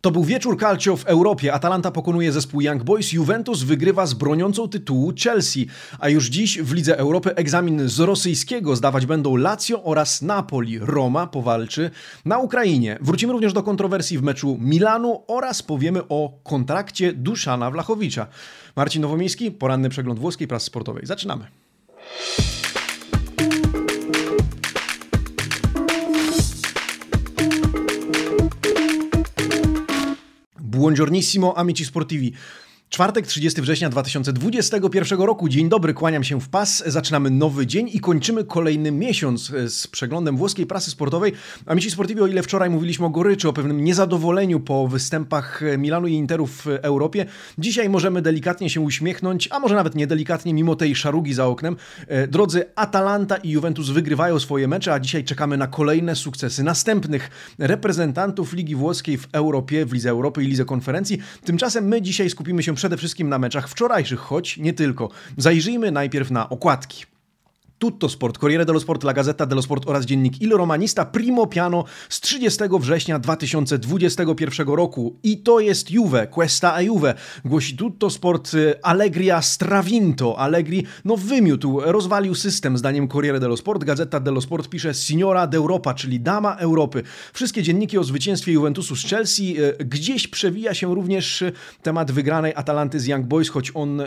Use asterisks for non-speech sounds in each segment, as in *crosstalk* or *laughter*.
To był wieczór calcio w Europie. Atalanta pokonuje zespół Young Boys, Juventus wygrywa z broniącą tytułu Chelsea. A już dziś w Lidze Europy egzamin z rosyjskiego zdawać będą Lazio oraz Napoli. Roma powalczy na Ukrainie. Wrócimy również do kontrowersji w meczu Milanu oraz powiemy o kontrakcie Duszana Wlachowicza. Marcin Nowomiejski, poranny przegląd włoskiej prasy sportowej. Zaczynamy. Buongiornissimo amici sportivi. Czwartek, 30 września 2021 roku. Dzień dobry, kłaniam się w pas. Zaczynamy nowy dzień i kończymy kolejny miesiąc z przeglądem włoskiej prasy sportowej. A Mici Sportivi, o ile wczoraj mówiliśmy o goryczy, o pewnym niezadowoleniu po występach Milanu i Interu w Europie, dzisiaj możemy delikatnie się uśmiechnąć, a może nawet niedelikatnie, mimo tej szarugi za oknem. E, drodzy, Atalanta i Juventus wygrywają swoje mecze, a dzisiaj czekamy na kolejne sukcesy następnych reprezentantów Ligi Włoskiej w Europie, w Lidze Europy i Lidze Konferencji. Tymczasem my dzisiaj skupimy się przede wszystkim na meczach wczorajszych, choć nie tylko. Zajrzyjmy najpierw na okładki. Tutto Sport, Corriere dello Sport, La Gazzetta dello Sport oraz dziennik Il Romanista Primo Piano z 30 września 2021 roku. I to jest Juve, questa a Juve, głosi Tutto Sport y, Allegria stravinto. Allegri no wymiótł, rozwalił system zdaniem Corriere dello Sport. Gazeta dello Sport pisze Signora d'Europa, czyli Dama Europy. Wszystkie dzienniki o zwycięstwie Juventusu z Chelsea. Y, gdzieś przewija się również y, temat wygranej Atalanty z Young Boys, choć on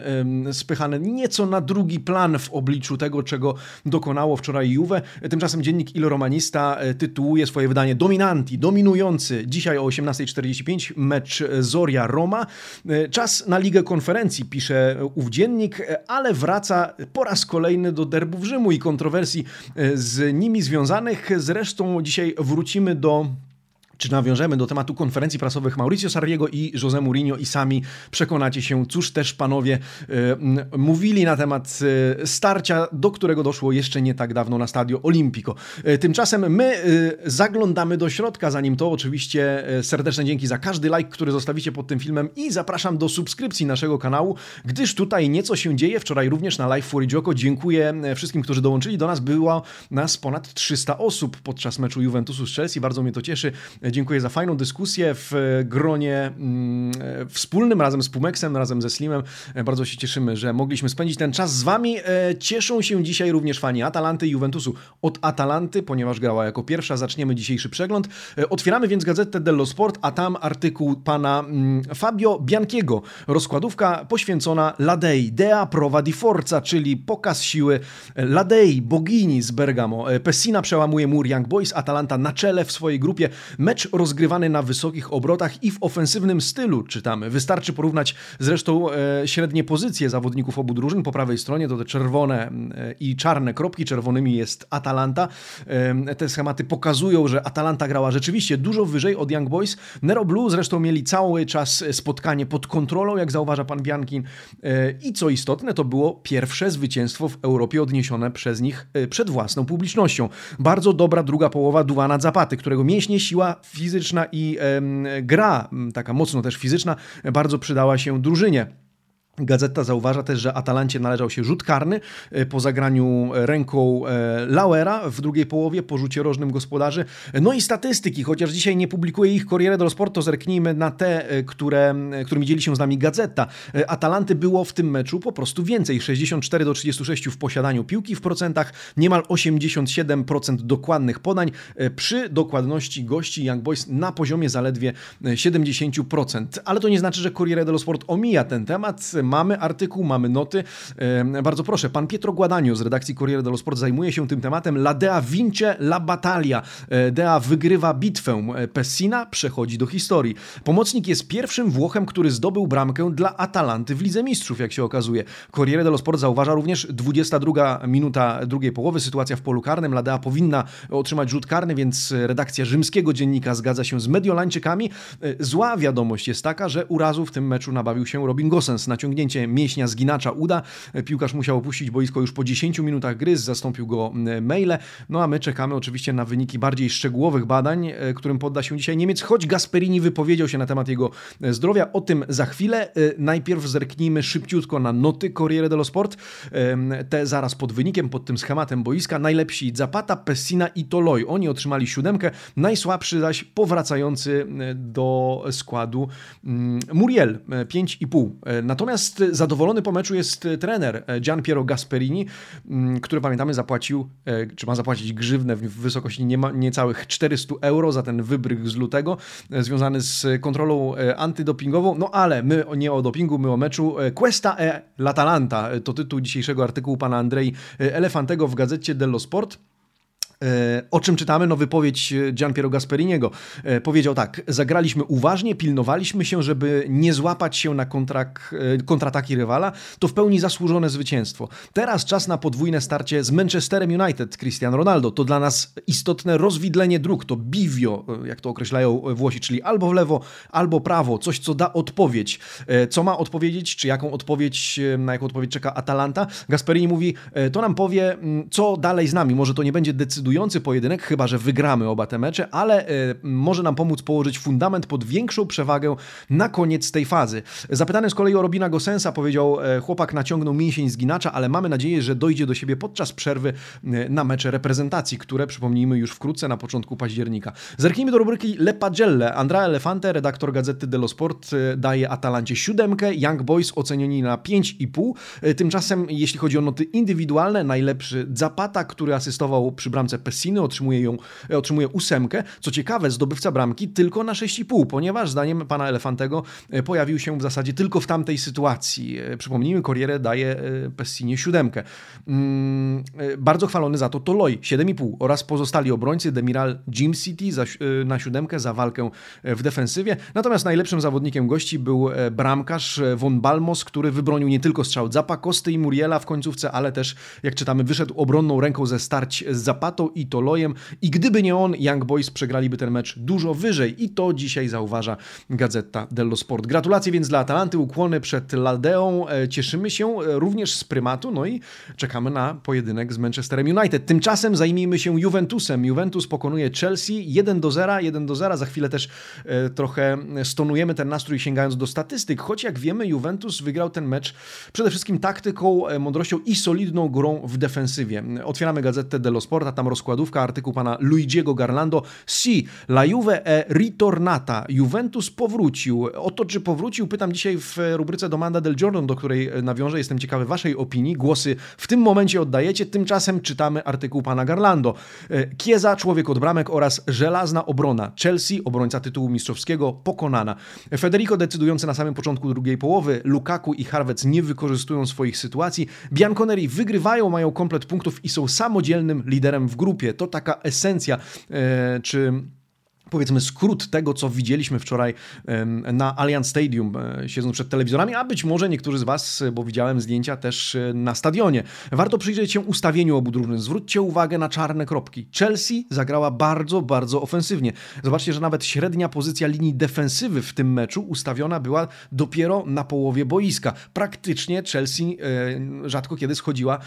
spychany nieco na drugi plan w obliczu tego, czego dokonało wczoraj Juve. Tymczasem dziennik Il Romanista e, tytułuje swoje wydanie Dominanti, dominujący. Dzisiaj o 18.45 mecz Zoria-Roma. E, czas na Ligę Konferencji, pisze ów dziennik, e, ale wraca po raz kolejny do derbów Rzymu i kontrowersji z nimi związanych. Zresztą dzisiaj wrócimy do czy nawiążemy do tematu konferencji prasowych Mauricio Sarriego i José Mourinho i sami przekonacie się, cóż też panowie y, mówili na temat y, starcia, do którego doszło jeszcze nie tak dawno na Stadio Olimpico. Y, tymczasem my zaglądamy do środka, zanim to oczywiście serdeczne dzięki za każdy like, który zostawicie pod tym filmem i zapraszam do subskrypcji naszego kanału, gdyż tutaj nieco się dzieje. Wczoraj również na live Fuorigioko dziękuję wszystkim, którzy dołączyli do nas. Było nas ponad 300 osób podczas meczu Juventusu z Chelsea. Bardzo mnie to cieszy. Dziękuję za fajną dyskusję w gronie mm, wspólnym razem z Pumeksem, razem ze Slimem. Bardzo się cieszymy, że mogliśmy spędzić ten czas z Wami. E, cieszą się dzisiaj również fani Atalanty i Juventusu. Od Atalanty, ponieważ grała jako pierwsza, zaczniemy dzisiejszy przegląd. E, otwieramy więc gazetę dello Sport, a tam artykuł pana mm, Fabio Bianchiego. Rozkładówka poświęcona Ladei, Dea Prova di Forza, czyli pokaz siły Ladei, bogini z Bergamo. E, Pessina przełamuje mur Young Boys, Atalanta na czele w swojej grupie. Mecz rozgrywany na wysokich obrotach i w ofensywnym stylu, czytamy. Wystarczy porównać zresztą e, średnie pozycje zawodników obu drużyn. Po prawej stronie to te czerwone e, i czarne kropki, czerwonymi jest Atalanta. E, te schematy pokazują, że Atalanta grała rzeczywiście dużo wyżej od Young Boys. Nero Blue zresztą mieli cały czas spotkanie pod kontrolą, jak zauważa pan Biankin. E, I co istotne, to było pierwsze zwycięstwo w Europie odniesione przez nich e, przed własną publicznością. Bardzo dobra druga połowa Duwana Zapaty, którego mięśnie, siła, fizyczna i gra, taka mocno też fizyczna, bardzo przydała się drużynie. Gazeta zauważa też, że Atalancie należał się rzut karny e, po zagraniu ręką e, Lauera w drugiej połowie, po rzucie rożnym gospodarzy. No i statystyki, chociaż dzisiaj nie publikuje ich Corriere dello Sport, to zerknijmy na te, e, które, którymi dzieli się z nami Gazeta. Atalanty było w tym meczu po prostu więcej, 64 do 36 w posiadaniu piłki w procentach, niemal 87% dokładnych podań przy dokładności gości Young Boys na poziomie zaledwie 70%. Ale to nie znaczy, że Corriere dello Sport omija ten temat mamy artykuł, mamy noty. Bardzo proszę, pan Pietro Guadagno z redakcji Corriere dello Sport zajmuje się tym tematem. La Dea vince la battaglia. E, Dea wygrywa bitwę. E, Pessina przechodzi do historii. Pomocnik jest pierwszym Włochem, który zdobył bramkę dla Atalanty w Lidze Mistrzów, jak się okazuje. Corriere dello Sport zauważa również 22 minuta drugiej połowy, sytuacja w polu karnym. Ladea powinna otrzymać rzut karny, więc redakcja rzymskiego dziennika zgadza się z Mediolańczykami. E, zła wiadomość jest taka, że urazu w tym meczu nabawił się Robin Gosens. Naciągnięty ściągnięcie mięśnia zginacza uda. Piłkarz musiał opuścić boisko już po 10 minutach gry, zastąpił go maile. No a my czekamy oczywiście na wyniki bardziej szczegółowych badań, którym podda się dzisiaj Niemiec, choć Gasperini wypowiedział się na temat jego zdrowia. O tym za chwilę. Najpierw zerknijmy szybciutko na noty Corriere dello Sport. Te zaraz pod wynikiem, pod tym schematem boiska. Najlepsi Zapata, Pessina i Toloi. Oni otrzymali siódemkę. Najsłabszy zaś powracający do składu Muriel 5,5. E, natomiast zadowolony po meczu jest trener e, Gian Piero Gasperini, mm, który pamiętamy zapłacił, e, czy ma zapłacić grzywnę w wysokości niecałych 400 euro za ten wybryk z lutego związany z kontrolą antydopingową. No ale my nie o dopingu, my o meczu. Questa e l'Atalanta to tytuł dzisiejszego artykułu pana Andrei Elefantego w gazecie dello Sport. E, o czym czytamy? No wypowiedź e, Gianpiero Gasperiniego. E, powiedział tak, zagraliśmy uważnie, pilnowaliśmy się, żeby nie złapać się na kontrak, kontrataki rywala. To w pełni zasłużone zwycięstwo. Teraz czas na podwójne starcie z Manchesterem United, Cristiano Ronaldo. To dla nas istotne rozwidlenie dróg, to bivio, jak to określają Włosi, czyli albo w lewo, albo prawo. Coś, co da odpowiedź. Co ma odpowiedzieć, czy jaką odpowiedź, na jaką odpowiedź czeka Atalanta? Gasperini mówi, to nam powie, mm, co dalej z nami. Może to nie będzie decydujące decydujący pojedynek, chyba że wygramy oba te mecze, ale y, może nam pomóc położyć fundament pod większą przewagę na koniec tej fazy. Zapytany z kolei o Robina Gosensa powiedział, e, chłopak naciągnął mięsień zginacza, ale mamy nadzieję, że dojdzie do siebie podczas przerwy na mecze reprezentacji, które przypomnijmy już wkrótce na początku października. Zerknijmy do rubryki Le Pagelle. Andrea Elefante, redaktor gazety dello Sport, daje Atalancie siódemkę, Young Boys ocenieni na 5,5. Tymczasem, jeśli chodzi o noty indywidualne, najlepszy Zapata, który asystował przy bramce Pessiny otrzymuje ją, e, otrzymuje ósemkę. Co ciekawe, zdobywca bramki tylko na 6,5, ponieważ zdaniem pana Elefantego e, pojawił się w zasadzie tylko w tamtej sytuacji. E, przypomnijmy, Corriere daje Pessinie siódemkę. Mm, bardzo chwalony za to Toloi 7,5 oraz pozostali obrońcy Demiral Jim City za, na siódemkę za walkę w defensywie. Natomiast najlepszym zawodnikiem gości był bramkarz Von Balmos, który wybronił nie tylko strzał Zapa, Kosty i Muriela w końcówce, ale też, jak czytamy, wyszedł obronną ręką ze starć z Zapatą i Tolojem i gdyby nie on, Young Boys przegraliby ten mecz dużo wyżej i to dzisiaj zauważa Gazeta dello Sport. Gratulacje więc dla Atalanty, ukłony przed Ladeą, e, cieszymy się e, również z prymatu, no i czekamy na pojedynek z Manchesterem United. Tymczasem zajmijmy się Juventusem. Juventus pokonuje Chelsea 1 do 0, 1 do 0. Za chwilę też e, trochę stonujemy ten nastrój sięgając do statystyk, choć jak wiemy Juventus wygrał ten mecz przede wszystkim taktyką, mądrością i solidną grą w defensywie. Otwieramy Gazetę dello Sport, a tam rozkładówka, artykuł pana Luigiego Garlando. Si, la Juve è ritornata. Juventus powrócił. O to, czy powrócił, pytam dzisiaj w rubryce Domanda del Giorno, do której nawiążę. Jestem ciekawy waszej opinii. Głosy w tym momencie oddajecie. Tymczasem czytamy artykuł pana Garlando. Kieza, człowiek od bramek oraz żelazna obrona. Chelsea, obrońca tytułu mistrzowskiego, pokonana. Federico decydujący na samym początku drugiej połowy. Lukaku i Harvec nie wykorzystują swoich sytuacji. Bianconeri wygrywają, mają komplet punktów i są samodzielnym liderem w grupie grupie. To taka esencja, e, czy powiedzmy skrót tego, co widzieliśmy wczoraj na Allianz Stadium, e, siedząc przed telewizorami, a być może niektórzy z Was, bo widziałem zdjęcia też e, na stadionie. Warto przyjrzeć się ustawieniu obu drużyn. Zwróćcie uwagę na czarne kropki. Chelsea zagrała bardzo, bardzo ofensywnie. Zobaczcie, że nawet średnia pozycja linii defensywy w tym meczu ustawiona była dopiero na połowie boiska. Praktycznie Chelsea e, rzadko kiedy schodziła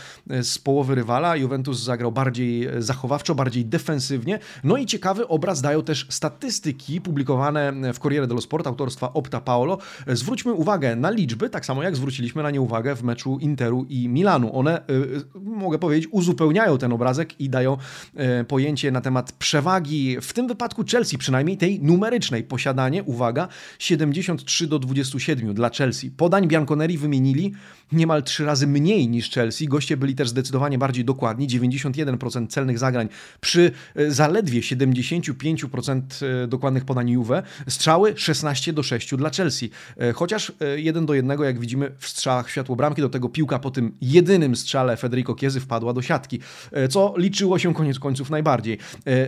z połowy rywala. Juventus zagrał bardziej zachowawczo, bardziej defensywnie. No i ciekawy obraz dają też statystyki publikowane w Corriere dello Sport autorstwa Opta Paolo. Zwróćmy uwagę na liczby, tak samo jak zwróciliśmy na nie uwagę w meczu Interu i Milanu. One, y, y, mogę powiedzieć, uzupełniają ten obrazek i dają y, pojęcie na temat przewagi, w tym wypadku Chelsea, przynajmniej tej numerycznej. Posiadanie, uwaga, 73 do 27 dla Chelsea. Podań Bianconeri wymienili niemal trzy razy mniej niż Chelsea. Goście byli też zdecydowanie bardziej dokładni, 91% celnych zagrań przy zaledwie 75% E, dokładnych podań Juve. Strzały 16 do 6 dla Chelsea. E, chociaż 1 e, do 1, jak widzimy w strzałach światło bramki, do tego piłka po tym jedynym strzale Federico Kiezy wpadła do siatki, co liczyło się koniec końców najbardziej.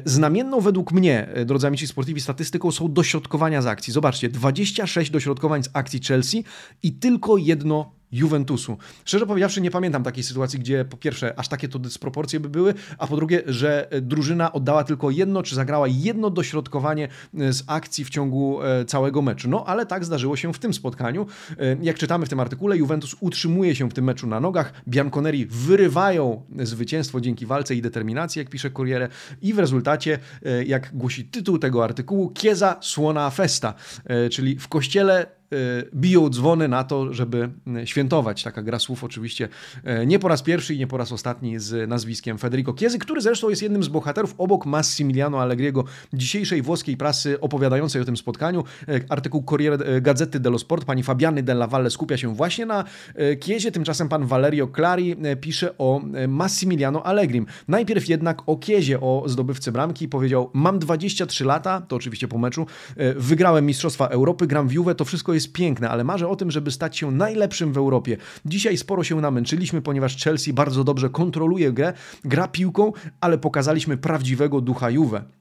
Znamienną według mnie, drodzy amici sportivi, statystyką są dośrodkowania z akcji. Zobaczcie, 26 dośrodkowań z akcji Chelsea i tylko jedno Juventusu. Szczerze powiedziawszy, nie pamiętam takiej sytuacji, gdzie po pierwsze aż takie to dysproporcje by były, a po drugie, że drużyna oddała tylko jedno, czy zagrała jedno dośrodkowanie e, z akcji w ciągu e, całego meczu. No ale tak zdarzyło się w tym spotkaniu. E, jak czytamy w tym artykule, Juventus utrzymuje się w tym meczu na nogach. Bianconeri wyrywają zwycięstwo dzięki walce i determinacji, jak pisze Corriere, i w rezultacie, jak głosi tytuł tego artykułu, Chiesa Słona Festa, czyli w kościele biją dzwony na to, żeby y, świętować. Taka gra słów oczywiście y, nie po raz pierwszy i nie po raz ostatni z nazwiskiem Federico Chiesa, który zresztą jest jednym z bohaterów obok Massimiliano Allegriego dzisiejszej włoskiej prasy opowiadającej o tym spotkaniu. Artykuł Corriere Gazety dello Sport pani Fabiany della Valle skupia się właśnie na Chiesie, tymczasem pan Valerio Clari pisze o Massimiliano Allegrim. Najpierw jednak o Chiesie, o zdobywcy bramki powiedział mam 23 lata, to oczywiście po meczu, wygrałem Mistrzostwa Europy, gram w Juve, to wszystko jest jest piękne, ale marzę o tym, żeby stać się najlepszym w Europie. Dzisiaj sporo się namęczyliśmy, ponieważ Chelsea bardzo dobrze kontroluje grę, gra piłką, ale pokazaliśmy prawdziwego ducha Juve.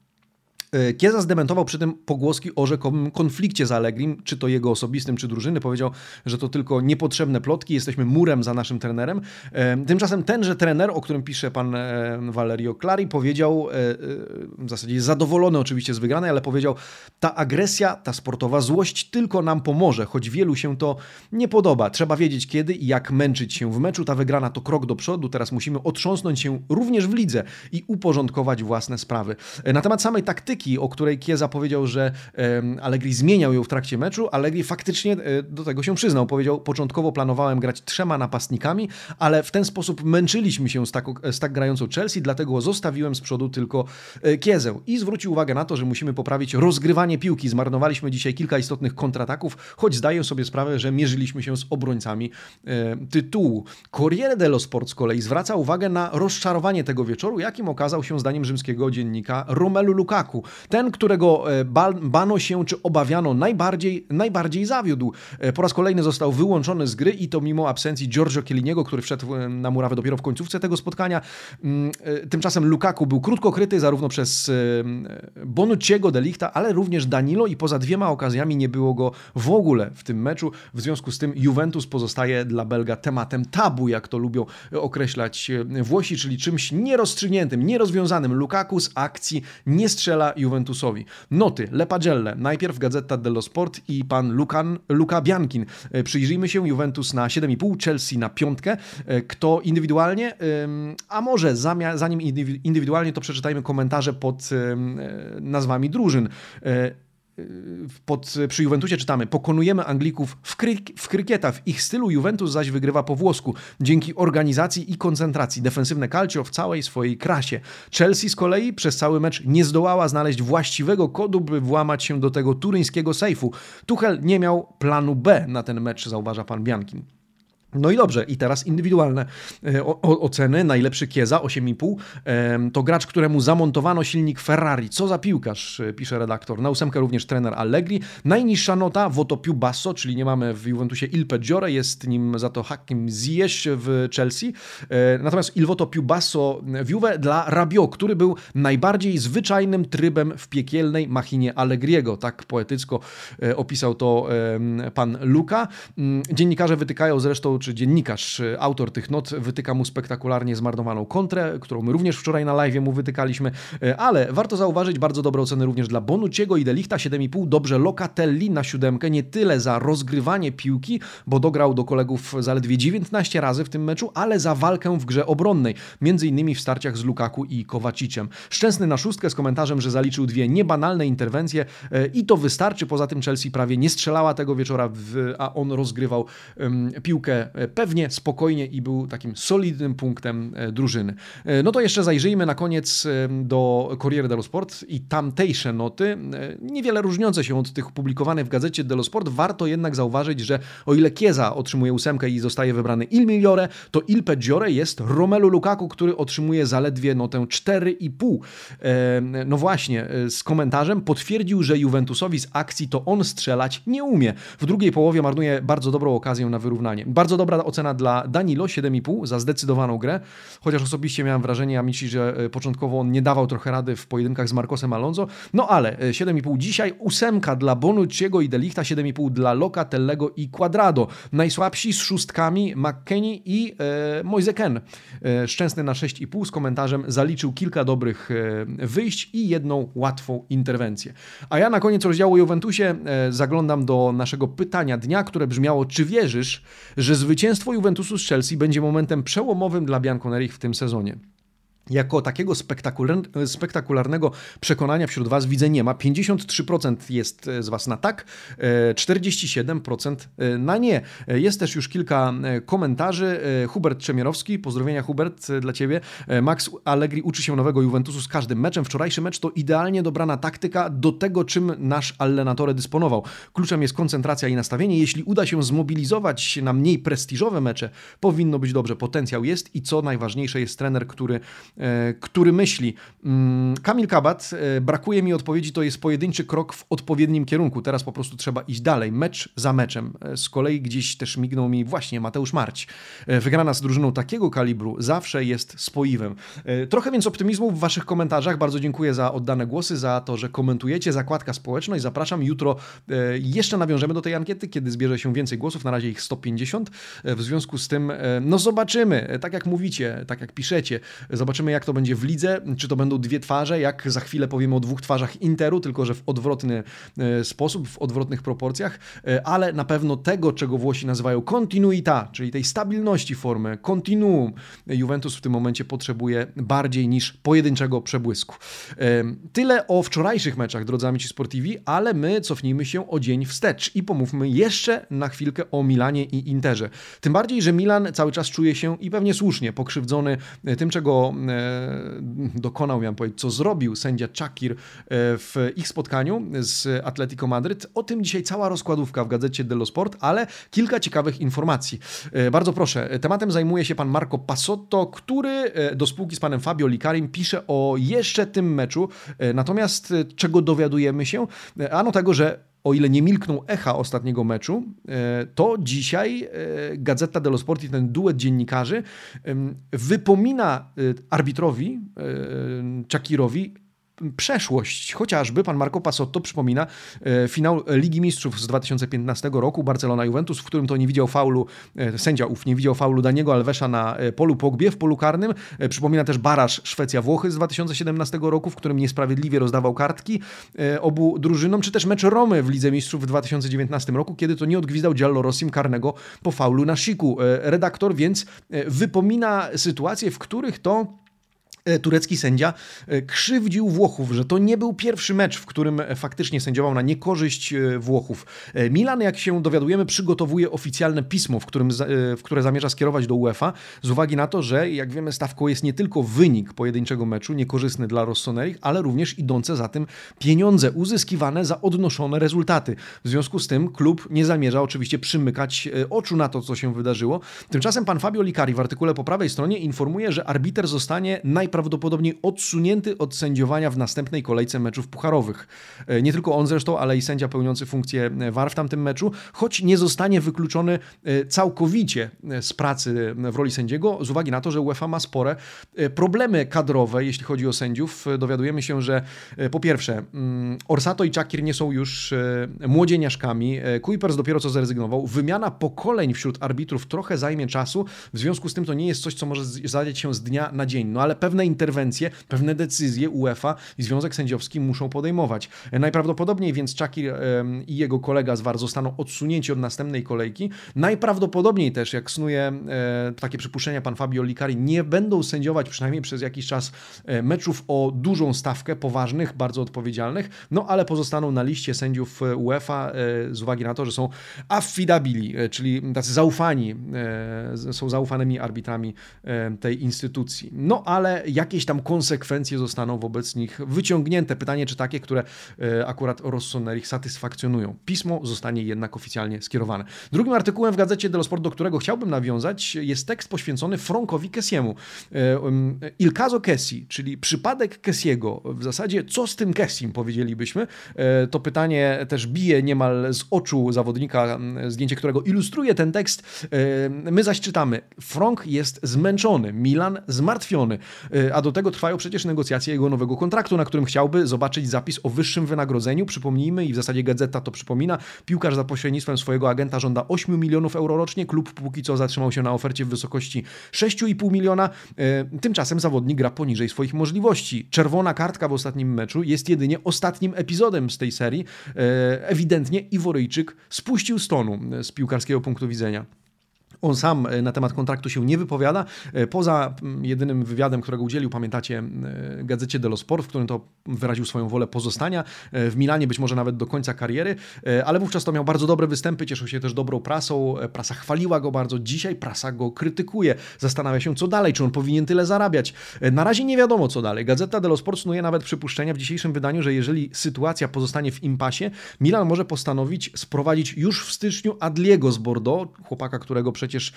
E, Kieza zdementował przy tym pogłoski o rzekomym konflikcie z Allegrim, czy to jego osobistym, czy drużyny. Powiedział, że to tylko niepotrzebne plotki, jesteśmy murem za naszym trenerem. E, tymczasem tenże trener, o którym pisze pan e, Valerio Clari, powiedział, w zasadzie zadowolony oczywiście z wygranej, ale powiedział, ta agresja, ta sportowa złość tylko nam pomoże, choć wielu się to nie podoba. Trzeba wiedzieć kiedy i jak męczyć się w meczu. Ta wygrana to krok do przodu, teraz musimy otrząsnąć się również w lidze i uporządkować własne sprawy. Na temat samej taktyki, taktyki, o której Kieza powiedział, że Allegri zmieniał ją w trakcie meczu, Allegri faktycznie e, do tego się przyznał. Powiedział, początkowo planowałem grać trzema napastnikami, ale w ten sposób męczyliśmy się z tak, z tak grającą Chelsea, dlatego zostawiłem z przodu tylko e, Kiezę. I zwrócił uwagę na to, że musimy poprawić rozgrywanie piłki. Zmarnowaliśmy dzisiaj kilka istotnych kontrataków, choć zdaję sobie sprawę, że mierzyliśmy się z obrońcami tytułu. Corriere dello Sport z kolei zwraca uwagę na rozczarowanie tego wieczoru, jakim okazał się zdaniem rzymskiego dziennika Romelu Lukaku. Ten, którego e, bano się czy obawiano najbardziej, najbardziej zawiódł. E, po raz kolejny został wyłączony z gry i to mimo absencji Giorgio Chielliniego, który wszedł e, na murawę dopiero w końcówce tego spotkania. Mm, tymczasem Lukaku był krótko kryty zarówno przez Bonucciego, Delichta, ale również Danilo i poza dwiema okazjami nie było go w ogóle w tym meczu. W związku z tym Juventus pozostaje dla Belga tematem tabu, jak to lubią określać Włosi, czyli czymś nierozstrzygniętym, nierozwiązanym. Lukaku z akcji nie strzela Juventusowi. Noty, Le Pagelle, najpierw Gazeta dello Sport i pan Lukan, Luka Biankin. E, przyjrzyjmy się, Juventus na 7,5, Chelsea na piątkę. E, kto indywidualnie? A może zanim indywidualnie, to przeczytajmy komentarze pod nazwami drużyn. Pod, przy Juventusie czytamy, pokonujemy Anglików w, kryk, w krykieta, w ich stylu Juventus zaś wygrywa po włosku, dzięki organizacji i koncentracji. Defensywne calcio w całej swojej krasie. Chelsea z kolei przez cały mecz nie zdołała znaleźć właściwego kodu, by włamać się do tego turyńskiego sejfu. Tuchel nie miał planu B na ten mecz, zauważa pan Biankin. No i dobrze, i teraz indywidualne e, oceny. Najlepszy Kieza 8,5. To gracz, któremu zamontowano silnik Ferrari. Co za piłkarz, e, pisze redaktor. Na ósemkę również trener Allegri. Najniższa nota Wotopiu Basso, czyli nie mamy w Juventusie Il Peggiore, jest nim za to Hakim Ziyech w Chelsea. E, natomiast Il Voto Basso w Juve dla Rabio, który był najbardziej zwyczajnym trybem w piekielnej machinie Allegriego. Tak poetycko opisał to pan Luka. Mm, dziennikarze wytykają zresztą czy dziennikarz, y, autor tych not wytyka mu spektakularnie zmarnowaną kontrę, którą my również wczoraj na live mu wytykaliśmy, y, ale warto zauważyć bardzo dobre oceny również dla Bonuciego i Delichta 7,5, dobrze Locatelli na siódemkę, nie tyle za rozgrywanie piłki, bo dograł do kolegów zaledwie 19 razy w tym meczu, ale za walkę w grze obronnej, między innymi w starciach z Lukaku i Kowaciciem. Szczęsny na szóstkę z komentarzem, że zaliczył dwie niebanalne interwencje y, i to wystarczy, poza tym Chelsea prawie nie strzelała tego wieczora, a on rozgrywał piłkę E, pewnie, spokojnie i był takim solidnym punktem e, drużyny. E, no to jeszcze zajrzyjmy na koniec do Corriere dello Sport i tamtejsze noty, niewiele różniące się od tych publikowanych w gazecie dello Sport. Warto jednak zauważyć, że o ile Chiesa otrzymuje ósemkę i zostaje wybrany Il Migliore, to Il Peggiore jest Romelu Lukaku, który otrzymuje zaledwie notę 4,5. No właśnie, z komentarzem potwierdził, że Juventusowi z akcji to on strzelać nie umie. W drugiej połowie marnuje bardzo dobrą okazję na wyrównanie. Bardzo dobra ocena dla Danilo, 7,5 za zdecydowaną grę, chociaż osobiście miałem wrażenie, Amici, że początkowo on nie dawał trochę rady w pojedynkach z Marcosem Alonso, no ale 7,5 dzisiaj, ósemka dla Bonucciego i Delichta, 7,5 dla Locatellego i Quadrado. Najsłabsi z szóstkami McKenny i e, Moise Ken. E, szczęsny na 6,5 z komentarzem zaliczył kilka dobrych e, wyjść i jedną łatwą interwencję. A ja na koniec rozdziału Juventusie e, zaglądam do naszego pytania dnia, które brzmiało, czy wierzysz, że zwycięstwo Juventusu z Chelsea będzie momentem przełomowym dla Bianconeri w tym sezonie? Jako takiego spektakularnego przekonania wśród Was widzę nie ma. 53% jest z Was na tak, 47% na nie. Jest też już kilka komentarzy. Hubert Trzemierowski, pozdrowienia Hubert dla Ciebie. Max Allegri uczy się nowego Juventusu z każdym meczem. Wczorajszy mecz to idealnie dobrana taktyka do tego, czym nasz Allenatore dysponował. Kluczem jest koncentracja i nastawienie. Jeśli uda się zmobilizować na mniej prestiżowe mecze, powinno być dobrze. Potencjał jest i co najważniejsze jest trener, który E, który myśli. Mm, Kamil Kabat, e, brakuje mi odpowiedzi, to jest pojedynczy krok w odpowiednim kierunku. Teraz po prostu trzeba iść dalej, mecz za meczem. E, z kolei gdzieś też mignął mi właśnie Mateusz Marć. Wygrana z drużyną takiego kalibru zawsze jest spoiwem. Trochę więc optymizmu w Waszych komentarzach. Bardzo dziękuję za oddane głosy, za to, że komentujecie. Zakładka społeczność. Zapraszam. Jutro jeszcze nawiążemy do tej ankiety, kiedy zbierze się więcej głosów. Na razie ich 150. W związku z tym, no zobaczymy. Tak jak mówicie, tak jak piszecie, zobaczymy jak to będzie w lidze, czy to będą dwie twarze, jak za chwilę powiemy o dwóch twarzach Interu, tylko że w odwrotny e, sposób, w odwrotnych proporcjach, e, ale na pewno tego, czego Włosi nazywają continuita, czyli tej stabilności formy, continuum, Juventus w tym momencie potrzebuje bardziej niż pojedynczego przebłysku. E, tyle o wczorajszych meczach, drodzy amici sportivi, ale my cofnijmy się o dzień wstecz i pomówmy jeszcze na chwilkę o Milanie i Interze. Tym bardziej, że Milan cały czas czuje się i pewnie słusznie pokrzywdzony tym, czego dokonał, miałem powiedzieć, co zrobił sędzia Czakir e, w ich spotkaniu z Atletico Madryt. O tym dzisiaj cała rozkładówka w gazecie dello Sport, ale kilka ciekawych informacji. E, bardzo proszę, tematem zajmuje się pan Marco Passotto, który e, do spółki z panem Fabio Licarim pisze o jeszcze tym meczu. Natomiast czego dowiadujemy się? Ano tego, że o ile nie milkną echa ostatniego meczu, e, to dzisiaj e, Gazeta dello Sport i ten duet dziennikarzy wypomina e, arbitrowi Czakirowi przeszłość. Chociażby pan Marco Pasotto przypomina e, finał Ligi Mistrzów z 2015 roku, Barcelona-Juventus, w którym to nie widział faulu, e, sędzia ów nie widział faulu Daniego Alvesa na e, polu Pogbie, w polu karnym. Przypomina też baraż Szwecja-Włochy z 2017 roku, w którym niesprawiedliwie rozdawał kartki obu drużynom, czy też mecz Romy w Lidze Mistrzów w 2019 roku, kiedy to nie odgwizdał Giallo Rossim karnego po faulu na Siku. Redaktor więc wypomina sytuacje, w których to E, turecki sędzia e, krzywdził Włochów, że to nie był pierwszy mecz, w którym faktycznie sędziował na niekorzyść e, Włochów. Milan, jak się dowiadujemy, przygotowuje oficjalne pismo, w, którym, w które zamierza skierować do UEFA, z uwagi na to, że jak wiemy, stawką jest nie tylko wynik pojedynczego meczu, niekorzystny dla Rossoneri, ale również idące za tym pieniądze uzyskiwane za odnoszone rezultaty. W związku z tym klub nie zamierza oczywiście przymykać oczu na to, co się wydarzyło. Tymczasem pan Fabio Licari w artykule po prawej stronie informuje, że arbiter zostanie najprawdopodobniej najprawdopodobniej odsunięty od sędziowania w następnej kolejce meczów pucharowych. E, nie tylko on zresztą, ale i sędzia pełniący funkcję VAR w tamtym meczu, choć nie zostanie wykluczony e, całkowicie e, z pracy w roli sędziego, z uwagi na to, że UEFA ma spore problemy kadrowe, jeśli chodzi o sędziów. Dowiadujemy się, że po pierwsze mm, Orsato i Czakir nie są już młodzieniaszkami, Kuipers dopiero co zrezygnował, wymiana pokoleń wśród arbitrów trochę zajmie czasu, w związku z tym to nie jest coś, co może zadziać się z dnia na dzień, no ale pewne interwencje, pewne decyzje UEFA i Związek Sędziowski muszą podejmować. Najprawdopodobniej więc Czakir i jego kolega z VAR zostaną odsunięci od następnej kolejki. Najprawdopodobniej też, jak snuje e, takie przypuszczenia pan Fabio Licari, nie będą sędziować przynajmniej przez jakiś czas e, meczów o dużą stawkę, poważnych, bardzo odpowiedzialnych, no ale pozostaną na liście sędziów UEFA e, z uwagi na to, że są affidabili, czyli tacy zaufani, są zaufanymi arbitrami tej instytucji. No ale jakieś tam konsekwencje zostaną wobec nich wyciągnięte. Pytanie, czy takie, które akurat Rossoneri satysfakcjonują. Pismo zostanie jednak oficjalnie skierowane. Drugim artykułem w gazecie dello Sport, do którego chciałbym nawiązać, jest tekst poświęcony Frankowi Kessiemu. Il caso Kessi, czyli przypadek Kessiego. W zasadzie, co z tym Kessim, powiedzielibyśmy. To pytanie też bije niemal z oczu zawodnika, zdjęcie którego ilustruje ten tekst. My zaś czytamy, Frank jest zmęczony, Milan zmartwiony, a do tego trwają przecież negocjacje jego nowego kontraktu, na którym chciałby zobaczyć zapis o wyższym wynagrodzeniu. Przypomnijmy, i w zasadzie gazeta to przypomina, piłkarz za pośrednictwem swojego agenta żąda 8 milionów euro rocznie, klub póki co zatrzymał się na ofercie w wysokości 6,5 miliona, tymczasem zawodnik gra poniżej swoich możliwości. Czerwona kartka w ostatnim meczu jest jedynie ostatnim epizodem z tej serii. Ewidentnie Iworyjczyk spuścił z tonu z piłkarskiego punktu widzenia. On sam e, na temat kontraktu się nie wypowiada. E, poza jedynym wywiadem, którego udzielił, pamiętacie, e, gazecie dello Sport, w którym to wyraził swoją wolę pozostania w Milanie, być może nawet do końca kariery, ale wówczas to miał bardzo dobre występy, cieszył się też dobrą prasą. Prasa chwaliła go bardzo. Dzisiaj prasa go krytykuje. Zastanawia się, co dalej, czy on powinien tyle zarabiać. Na razie nie wiadomo, co dalej. Gazeta dello Sport snuje nawet przypuszczenia w dzisiejszym wydaniu, że jeżeli sytuacja pozostanie w impasie, Milan może postanowić sprowadzić już w styczniu Adliego z Bordeaux, chłopaka, którego przecież przecież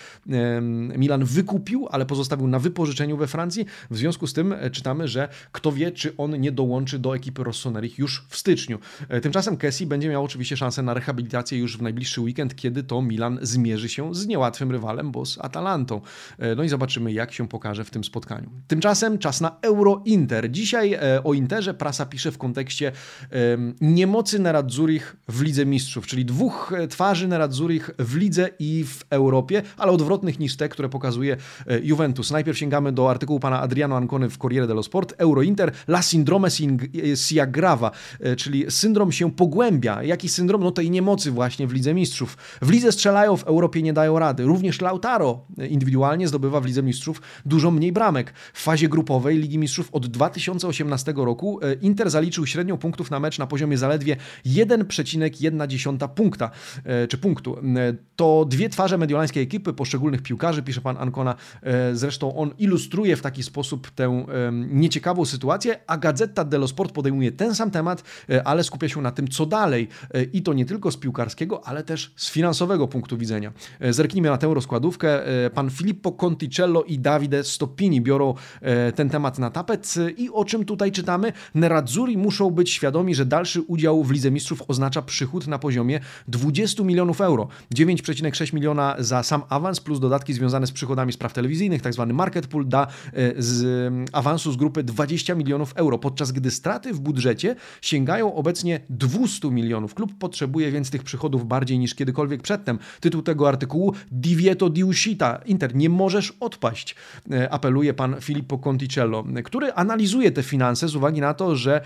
Milan wykupił, ale pozostawił na wypożyczeniu we Francji. W związku z tym e, czytamy, że kto wie, czy on nie dołączy do ekipy Rossoneri już w styczniu. E, tymczasem Kessi będzie miał oczywiście szansę na rehabilitację już w najbliższy weekend, kiedy to Milan zmierzy się z niełatwym rywalem, bo z Atalantą. E, no i zobaczymy, jak się pokaże w tym spotkaniu. Tymczasem czas na Euro-Inter. Dzisiaj o Interze prasa pisze w kontekście niemocy Nerazzurich w Lidze Mistrzów, czyli dwóch twarzy Nerazzurich w Lidze i w Europie ale odwrotnych niż te, które pokazuje e, Juventus. Najpierw sięgamy do artykułu pana Adriano Ancony w Corriere dello Sport. Euro-Inter, la syndrome si aggrava, e, czyli syndrom się pogłębia. Jaki syndrom? No tej niemocy właśnie w Lidze Mistrzów. W Lidze strzelają, w Europie nie dają rady. Również Lautaro e, indywidualnie zdobywa w Lidze Mistrzów dużo mniej bramek. W fazie grupowej Ligi Mistrzów od 2018 roku Inter zaliczył średnią punktów na mecz na poziomie zaledwie 1,1 punkta, czy punktu. To dwie twarze mediolańskiej ekipy, poszczególnych piłkarzy, pisze pan Ancona. E, zresztą on ilustruje w taki sposób tę nieciekawą sytuację, a Gazeta dello Sport podejmuje ten sam temat, e, ale skupia się na tym, co dalej. E, I to nie tylko z piłkarskiego, ale też z finansowego punktu widzenia. Zerknijmy na tę rozkładówkę. Pan Filippo Conticello i Davide Stoppini biorą ten temat na tapet. I o czym tutaj czytamy? Nerazzurri muszą być świadomi, że dalszy udział w Lidze Mistrzów oznacza przychód na poziomie 20 milionów euro. 9,6 miliona za sam awans plus dodatki związane z przychodami z telewizyjnych, tak zwany market pool, da e, z mm, awansu z grupy 20 milionów euro, podczas gdy straty w budżecie sięgają obecnie 200 milionów. Klub potrzebuje więc tych przychodów bardziej niż kiedykolwiek przedtem. Tytuł tego artykułu Divieto di uscita. Inter, nie możesz odpaść, e, apeluje pan Filippo Conticello, który analizuje te finanse z uwagi na to, że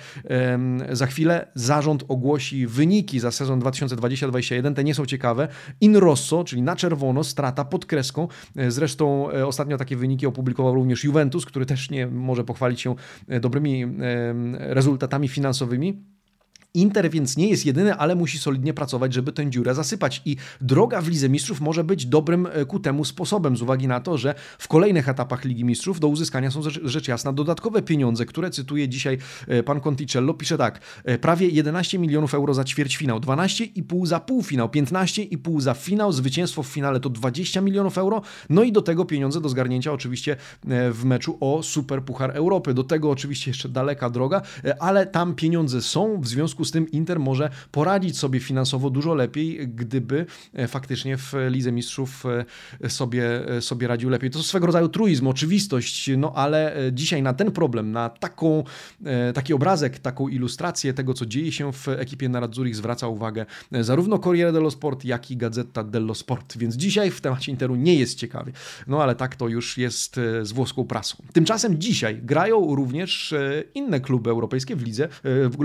za chwilę zarząd ogłosi wyniki za sezon 2020-2021. Te nie są ciekawe. In rosso, czyli na czerwono, strata pod kreską. E, zresztą e, ostatnio takie wyniki opublikował również Juventus, który też nie może pochwalić się e, dobrymi rezultatami finansowymi. Inter więc nie jest jedyny, ale musi solidnie pracować, żeby tę dziurę zasypać. I droga w Lidze Mistrzów może być dobrym e, ku temu sposobem, z uwagi na to, że w kolejnych etapach Ligi Mistrzów do uzyskania są rzecz jasna dodatkowe pieniądze, które cytuje dzisiaj e, pan Conticello. Pisze tak, e, prawie 11 milionów euro za ćwierćfinał, 12,5 za półfinał, 15,5 za finał, zwycięstwo w finale to 20 milionów euro, no i do tego pieniądze do zgarnięcia oczywiście w meczu o Super Puchar Europy. Do tego oczywiście jeszcze daleka droga, ale tam pieniądze są, w związku z tym Inter może poradzić sobie finansowo dużo lepiej, gdyby e, faktycznie w Lidze Mistrzów e, sobie, e, sobie radził lepiej. To swego rodzaju truizm, oczywistość, no ale dzisiaj na ten problem, na taką, taki obrazek, taką ilustrację tego, co dzieje się w ekipie Nerazzurich zwraca uwagę zarówno Corriere dello Sport, jak i Gazeta dello Sport, więc dzisiaj w temacie Interu nie jest ciekawie. No ale tak to już jest z włoską prasą. Tymczasem dzisiaj grają również inne kluby europejskie w lidze,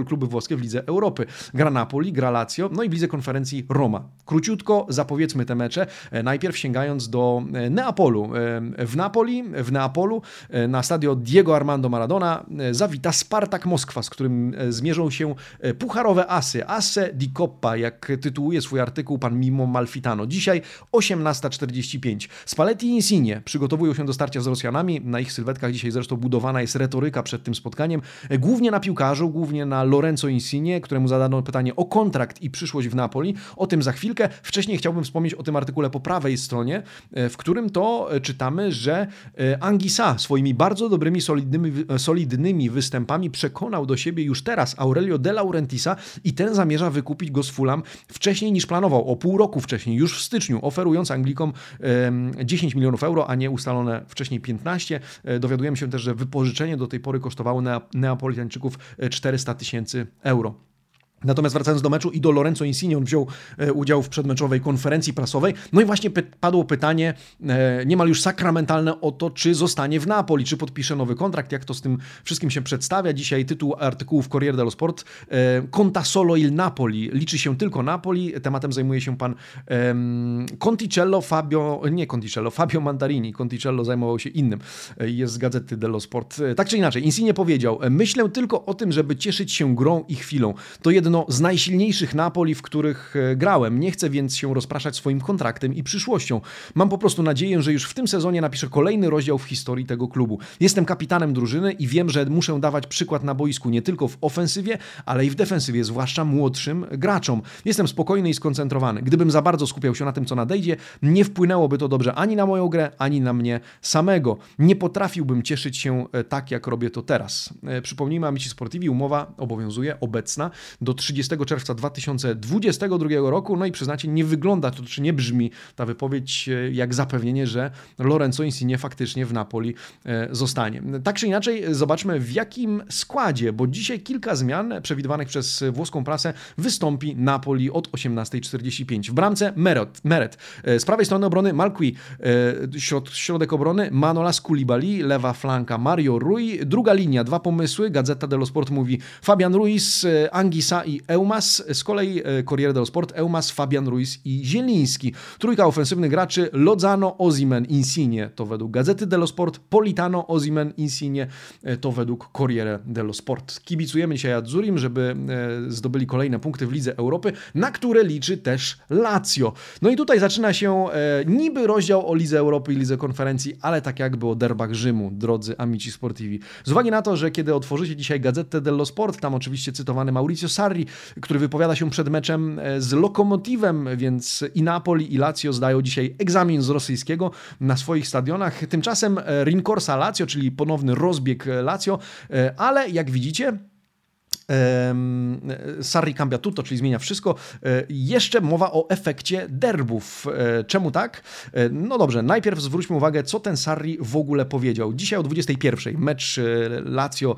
kluby włoskie w lidze Europy. Gra Napoli, gra Lazio, no i w lidze konferencji Roma. Króciutko zapowiedzmy te mecze, najpierw sięgając do Neapolu. W Napoli, w Neapolu na stadio Diego Armando Maradona zawita Spartak Moskwa, z którym zmierzą się pucharowe asy. Asse di Coppa, jak tytułuje swój artykuł pan Mimo Malfitano. Dzisiaj 18.45. Spalletti i Insigne przygotowują się do starcia z Rosjanami. Na ich sylwetkach dzisiaj zresztą budowana jest retoryka przed tym spotkaniem. Głównie na piłkarzu, głównie na Lorenzo Insigne, któremu zadano pytanie o kontrakt i przyszłość w Napoli. O tym za chwilkę. Wcześniej chciałbym wspomnieć o tym artykule po prawej stronie, w którym to czytamy, że e, Angisa swoimi bardzo dobrymi, solidnymi, solidnymi występami przekonał do siebie już teraz Aurelio De Laurentisa i ten zamierza wykupić go z Fulham wcześniej niż planował, o pół roku wcześniej, już w styczniu, oferując Anglikom 10 milionów euro, a nie ustalone wcześniej 15. E, dowiadujemy się też, że wypożyczenie do tej pory kosztowało Neapolitańczyków 400 tysięcy euro. Natomiast wracając do meczu i do Lorenzo Insigne, on wziął e, udział w przedmeczowej konferencji prasowej. No i właśnie py padło pytanie e, niemal już sakramentalne o to, czy zostanie w Napoli, czy podpisze nowy kontrakt, jak to z tym wszystkim się przedstawia. Dzisiaj tytuł artykułu w Corriere dello Sport e, Conta solo il Napoli. Liczy się tylko Napoli. Tematem zajmuje się pan Conticello Fabio, nie Conticello, Fabio Mandarini. Conticello zajmował się innym. Jest z gazety dello Sport. Tak czy inaczej, Insigne powiedział, myślę tylko o tym, żeby cieszyć się grą i chwilą. To jedno jedno z najsilniejszych Napoli, w których e, grałem. Nie chcę więc się rozpraszać swoim kontraktem i przyszłością. Mam po prostu nadzieję, że już w tym sezonie napiszę kolejny rozdział w historii tego klubu. Jestem kapitanem drużyny i wiem, że muszę dawać przykład na boisku nie tylko w ofensywie, ale i w defensywie, zwłaszcza młodszym graczom. Jestem spokojny i skoncentrowany. Gdybym za bardzo skupiał się na tym, co nadejdzie, nie wpłynęłoby to dobrze ani na moją grę, ani na mnie samego. Nie potrafiłbym cieszyć się e, tak, jak robię to teraz. E, przypomnijmy, Amici Sportivi, umowa obowiązuje obecna do 30 czerwca 2022 roku. No i przyznacie, nie wygląda to, czy nie brzmi ta wypowiedź e, jak zapewnienie, że Lorenzo Insigne faktycznie w Napoli e, zostanie. Tak czy inaczej, zobaczmy w jakim składzie, bo dzisiaj kilka zmian przewidywanych przez włoską prasę wystąpi Napoli od 18.45. W bramce Meret, Meret. E, z prawej strony obrony Malqui, środ, środek obrony Manolas Koulibaly, lewa flanka Mario Rui, druga linia, dwa pomysły, Gazeta dello Sport mówi Fabian Ruiz, Angisa Eumas, z kolei e, Corriere dello Sport, Eumas, Fabian Ruiz i Zieliński. Trójka ofensywnych graczy Lozano, Ozimen, Insigne to według Gazety dello Sport, Politano, Ozimen, Insigne e, to według Corriere dello Sport. Kibicujemy dzisiaj Adzurim, żeby e, zdobyli kolejne punkty w Lidze Europy, na które liczy też Lazio. No i tutaj zaczyna się niby rozdział o Lidze Europy i Lidze Konferencji, ale tak jakby o derbach Rzymu, drodzy amici sportivi. Z uwagi na to, że kiedy otworzycie dzisiaj Gazetę dello Sport, tam oczywiście cytowany Mauricio Sarri, który wypowiada się przed meczem e, z Lokomotivem, więc i Napoli i Lazio zdają dzisiaj egzamin z rosyjskiego na swoich stadionach. Tymczasem e, Rincorsa Lazio, czyli ponowny rozbieg Lazio, e, ale jak widzicie, Sarri cambia tutto, czyli zmienia wszystko. E, jeszcze mowa o efekcie derbów. E, czemu tak? E, no dobrze, najpierw zwróćmy uwagę, co ten Sarri w ogóle powiedział. Dzisiaj o 21 mecz Lazio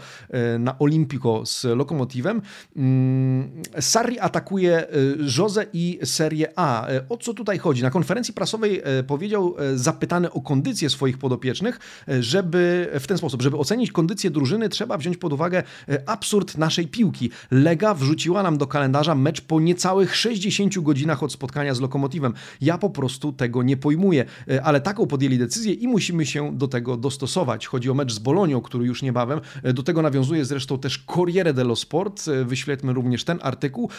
na Olimpico z Lokomotivem. Mm, Sarri atakuje Jose i Serie A. O co tutaj chodzi? Na konferencji prasowej powiedział, zapytany o kondycję swoich podopiecznych, żeby w ten sposób, żeby ocenić kondycję drużyny, trzeba wziąć pod uwagę absurd naszej piłki piłki. Lega wrzuciła nam do kalendarza mecz po niecałych 60 godzinach od spotkania z Lokomotivem. Ja po prostu tego nie pojmuję, e, ale taką podjęli decyzję i musimy się do tego dostosować. Chodzi o mecz z Bolonią, który już niebawem. E, do tego nawiązuje zresztą też Corriere dello Sport. E, wyświetlmy również ten artykuł.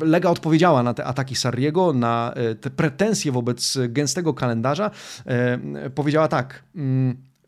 Lega odpowiedziała na te ataki Sarriego, na te pretensje wobec gęstego kalendarza. Powiedziała tak.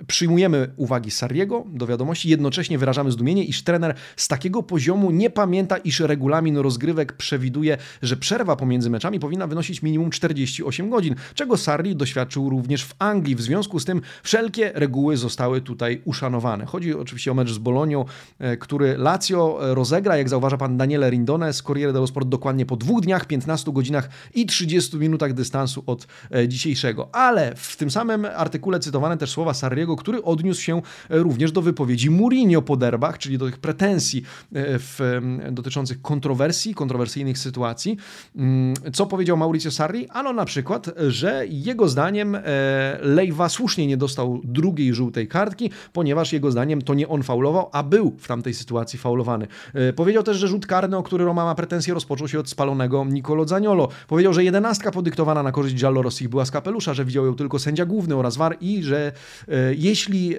Przyjmujemy uwagi Sariego do wiadomości, jednocześnie wyrażamy zdumienie, iż trener z takiego poziomu nie pamięta, iż regulamin rozgrywek przewiduje, że przerwa pomiędzy meczami powinna wynosić minimum 48 godzin, czego Sarri doświadczył również w Anglii. W związku z tym wszelkie reguły zostały tutaj uszanowane. Chodzi oczywiście o mecz z Bolonią, e, który Lazio rozegra, jak zauważa pan Daniele Rindone z Corriere dello Sport, dokładnie po dwóch dniach, 15 godzinach i 30 minutach dystansu od e, dzisiejszego. Ale w tym samym artykule cytowane też słowa Sarriego, Który odniósł się również do wypowiedzi Mourinho po derbach, czyli do tych pretensji w, dotyczących kontrowersji, kontrowersyjnych sytuacji. Mm, co powiedział Mauricio Sarri? Ano na przykład, że jego zdaniem Lejwa słusznie nie dostał drugiej żółtej kartki, ponieważ jego zdaniem to nie on faulował, a był w tamtej sytuacji faulowany. Powiedział też, że rzut karny, o który Roma ma pretensje, rozpoczął się od spalonego Nicolo Zaniolo. Powiedział, że jedenastka podyktowana na korzyść Giallo Rossi była z kapelusza, że widział ją tylko sędzia główny oraz VAR i że e, jeśli e,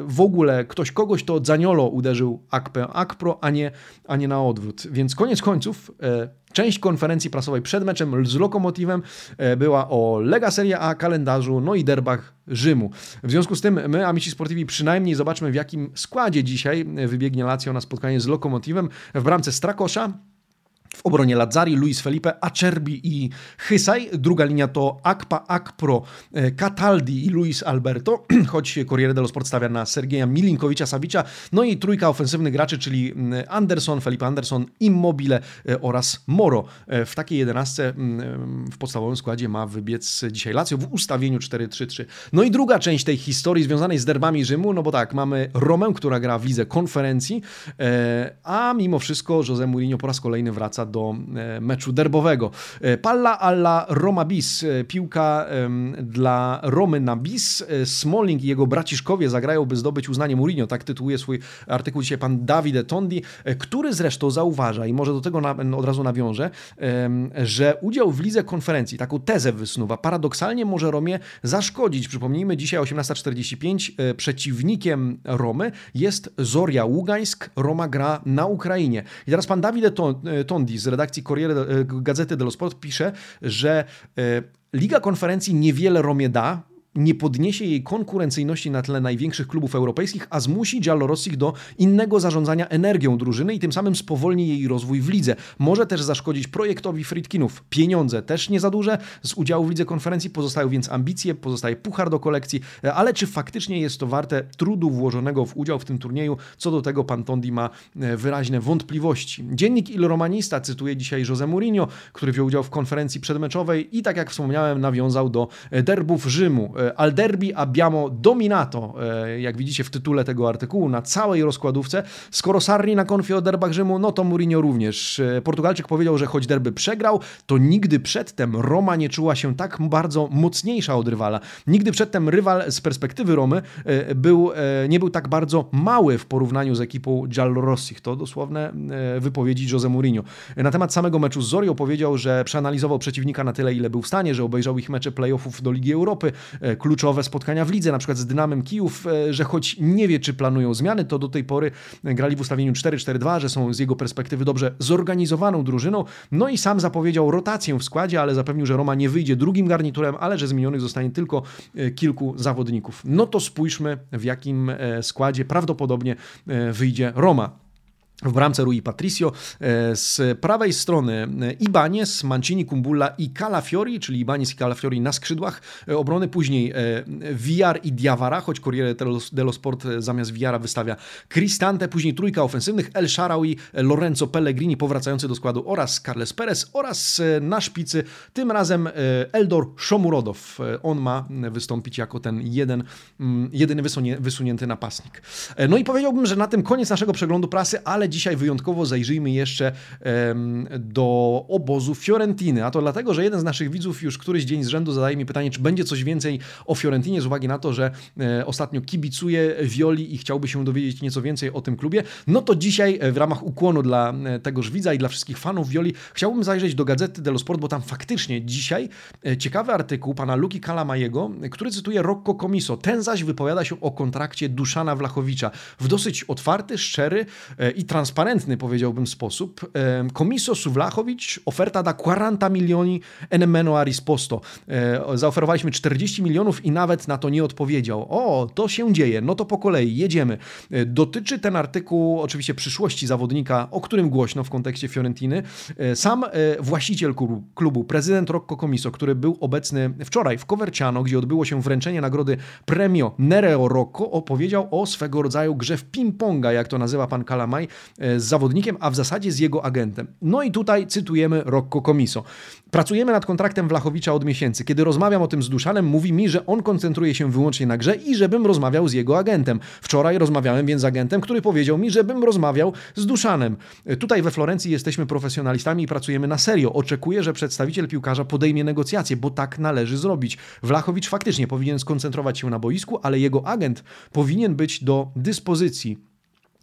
w ogóle ktoś kogoś, to Zaniolo uderzył Akpe Akpro, a nie, a nie na odwrót. Więc koniec końców e, Część konferencji prasowej przed meczem z Lokomotywem e, była o Lega Serie A, kalendarzu, no i derbach Rzymu. W związku z tym my, Amici Sportivi, przynajmniej zobaczmy w jakim składzie dzisiaj wybiegnie Lazio na spotkanie z Lokomotywem. W bramce Strakosza, w obronie Lazzari, Luis Felipe, Acerbi i Hysaj. Druga linia to Akpa, Akpro, e, Cataldi i Luis Alberto, *clears throat* choć Corriere dello Sport stawia na Sergeja Milinkowicza, Savicza. No i trójka ofensywnych graczy, czyli mm, Anderson, Felipe Anderson, Immobile e, oraz Moro. E, w takiej jedenastce mm, w podstawowym składzie ma wybiec dzisiaj Lazio w ustawieniu 4-3-3. No i druga część tej historii związanej z derbami Rzymu, no bo tak, mamy Romę, która gra w lidze konferencji, a mimo wszystko Jose Mourinho po raz kolejny wraca do e, meczu derbowego. E, Palla alla Roma bis. E, piłka dla Romy na bis. Smalling i jego braciszkowie zagrają, by zdobyć uznanie Mourinho. Tak tytułuje swój artykuł dzisiaj pan Davide Tondi, który zresztą zauważa i może do tego od razu nawiążę, że udział w lidze konferencji, taką tezę wysnuwa, paradoksalnie może Romie zaszkodzić. Przypomnijmy, dzisiaj 18.45 przeciwnikiem jest Zoria Ługańsk. Roma gra na Ukrainie. I teraz pan Davide Z redakcji Corriere e, Gazety dello Sport pisze, że e, Liga Konferencji niewiele Romie da, nie podniesie jej konkurencyjności na tle największych klubów europejskich, a zmusi Giallorossich do innego zarządzania energią drużyny i tym samym spowolni jej rozwój w lidze. Może też zaszkodzić projektowi Fritkinów. Pieniądze też nie za duże. Z udziału w lidze konferencji pozostają więc ambicje, pozostaje puchar do kolekcji, ale czy faktycznie jest to warte trudu włożonego w udział w tym turnieju? Co do tego pan Tondi ma e, wyraźne wątpliwości. Dziennik Il Romanista cytuje dzisiaj Jose Mourinho, który wziął udział w konferencji przedmeczowej i tak jak wspomniałem nawiązał do e, derbów Rzymu. E, al derby abbiamo dominato, e, jak widzicie w tytule tego artykułu, na całej rozkładówce. Skoro Sarri na konfie o derbach Rzymu, no to Mourinho również. E, Portugalczyk powiedział, że choć derby przegrał, to nigdy przedtem Roma nie czuła się tak bardzo mocniejsza od rywala. Nigdy przedtem rywal z perspektywy Romy był, nie był tak bardzo mały w porównaniu z ekipą Giallorossich. To dosłowne wypowiedzi Jose Mourinho. Na temat samego meczu z Zorią powiedział, że przeanalizował przeciwnika na tyle, ile był w stanie, że obejrzał ich mecze playoffów do Ligi Europy, kluczowe spotkania w lidze, na przykład z Dynamem Kijów, e, że choć nie wie, czy planują zmiany, to do tej pory grali w ustawieniu 4-4-2, że są z jego perspektywy dobrze zorganizowaną drużyną. No i sam zapowiedział rotację w składzie, ale zapewnił, że Roma nie wyjdzie drugim garniturem, ale że zmienionych zostanie tylko e, kilku zawodników. No to spójrzmy, w jakim e, składzie prawdopodobnie wyjdzie Roma. W bramce Rui Patricio, e, z prawej strony e, Ibanez, Mancini, Kumbulla i Calafiori, czyli Ibanez i Calafiori na skrzydłach e, obrony, później Villar i Diawara, choć Corriere dello Sport zamiast Villara wystawia Cristante, później trójka ofensywnych, El Sharawi, Lorenzo Pellegrini powracający do składu oraz Carles Perez oraz na szpicy tym razem Eldor Szomurodow. On ma wystąpić jako ten jeden, mm, jedyny wysunięty napastnik. No i powiedziałbym, że na tym koniec naszego przeglądu prasy, ale dzisiaj wyjątkowo zajrzyjmy jeszcze do obozu Fiorentiny. A to dlatego, że jeden z naszych widzów już któryś dzień z rzędu zadaje mi pytanie, czy będzie coś więcej o Fiorentinie z uwagi na to, że e, ostatnio kibicuje Violi i chciałby się dowiedzieć nieco więcej o tym klubie. No to dzisiaj e, w ramach ukłonu dla e, tegoż widza i dla wszystkich fanów Violi chciałbym zajrzeć do Gazety dello Sport, bo tam faktycznie dzisiaj ciekawy artykuł pana Luki Kalamajego, który cytuje Rocco Comiso. Ten zaś wypowiada się o kontrakcie Duszana Wlachowicza w dosyć otwarty, szczery i transparentny transparentny, powiedziałbym, sposób. Komiso Suwlachowicz, oferta da 40 milioni enemeno a. E, zaoferowaliśmy 40 milionów i nawet na to nie odpowiedział. O, to się dzieje, no to po kolei, jedziemy. E, dotyczy ten artykuł oczywiście przyszłości zawodnika, o którym głośno w kontekście Fiorentiny. E, sam właściciel klubu, prezydent Rocco Comiso, który był obecny wczoraj w Coverciano, gdzie odbyło się wręczenie nagrody Premio Nereo Rocco, opowiedział o swego rodzaju grze w ping-ponga, jak to nazywa pan Kalamaj, z zawodnikiem, a w zasadzie z jego agentem. No i tutaj cytujemy Rocco Comiso. Pracujemy nad kontraktem Wlachowicza od miesięcy. Kiedy rozmawiam o tym z Duszanem, mówi mi, że on koncentruje się wyłącznie na grze i żebym rozmawiał z jego agentem. Wczoraj rozmawiałem więc z agentem, który powiedział mi, żebym rozmawiał z Duszanem. Tutaj we Florencji jesteśmy profesjonalistami i pracujemy na serio. Oczekuję, że przedstawiciel piłkarza podejmie negocjacje, bo tak należy zrobić. Wlachowicz faktycznie powinien skoncentrować się na boisku, ale jego agent powinien być do dyspozycji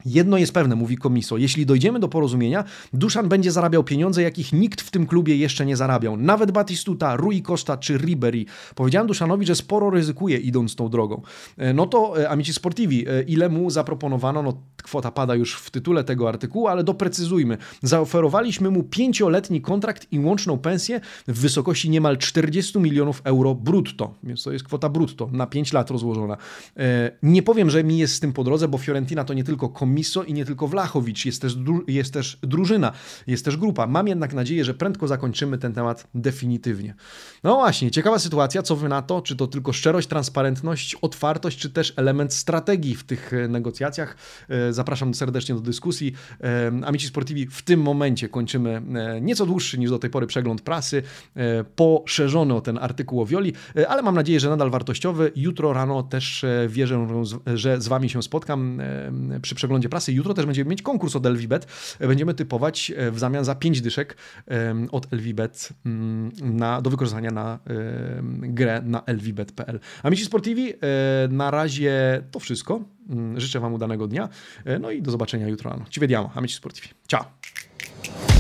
Jedno jest pewne, mówi Komiso, jeśli dojdziemy do porozumienia, Duszan będzie zarabiał pieniądze, jakich nikt w tym klubie jeszcze nie zarabiał. Nawet Batistuta, Rui Costa czy Ribery. Powiedziałem Duszanowi, że sporo ryzykuje idąc tą drogą. E, no to e, Amici Sportivi, e, ile mu zaproponowano, no kwota pada już w tytule tego artykułu, ale doprecyzujmy. Zaoferowaliśmy mu pięcioletni kontrakt i łączną pensję w wysokości niemal 40 milionów euro brutto, więc to jest kwota brutto, na 5 lat rozłożona. Nie powiem, że mi jest z tym po drodze, bo Fiorentina to nie tylko komisja, Miso i nie tylko Wlachowicz, jest też, jest też drużyna, jest też grupa. Mam jednak nadzieję, że prędko zakończymy ten temat definitywnie. No właśnie, ciekawa sytuacja, co wy na to? Czy to tylko szczerość, transparentność, otwartość, czy też element strategii w tych e, negocjacjach? E, zapraszam serdecznie do dyskusji. E, Amici Sportivi w tym momencie kończymy nieco dłuższy niż do tej pory przegląd prasy, poszerzony o ten artykuł o ale mam nadzieję, że nadal wartościowy. Jutro rano też wierzę, że z wami się spotkam przy przeglądzie przeglądzie prasy. Jutro też będziemy mieć konkurs od Elwibet. Będziemy typować e, w zamian za 5 dyszek od Elwibet mm, do wykorzystania na grę na elwibet.pl. Amici Sportivi, e, na razie to wszystko. Mm, życzę Wam udanego dnia. E, no i do zobaczenia jutro rano. Ci vediamo, Amici Sportivi. Ciao!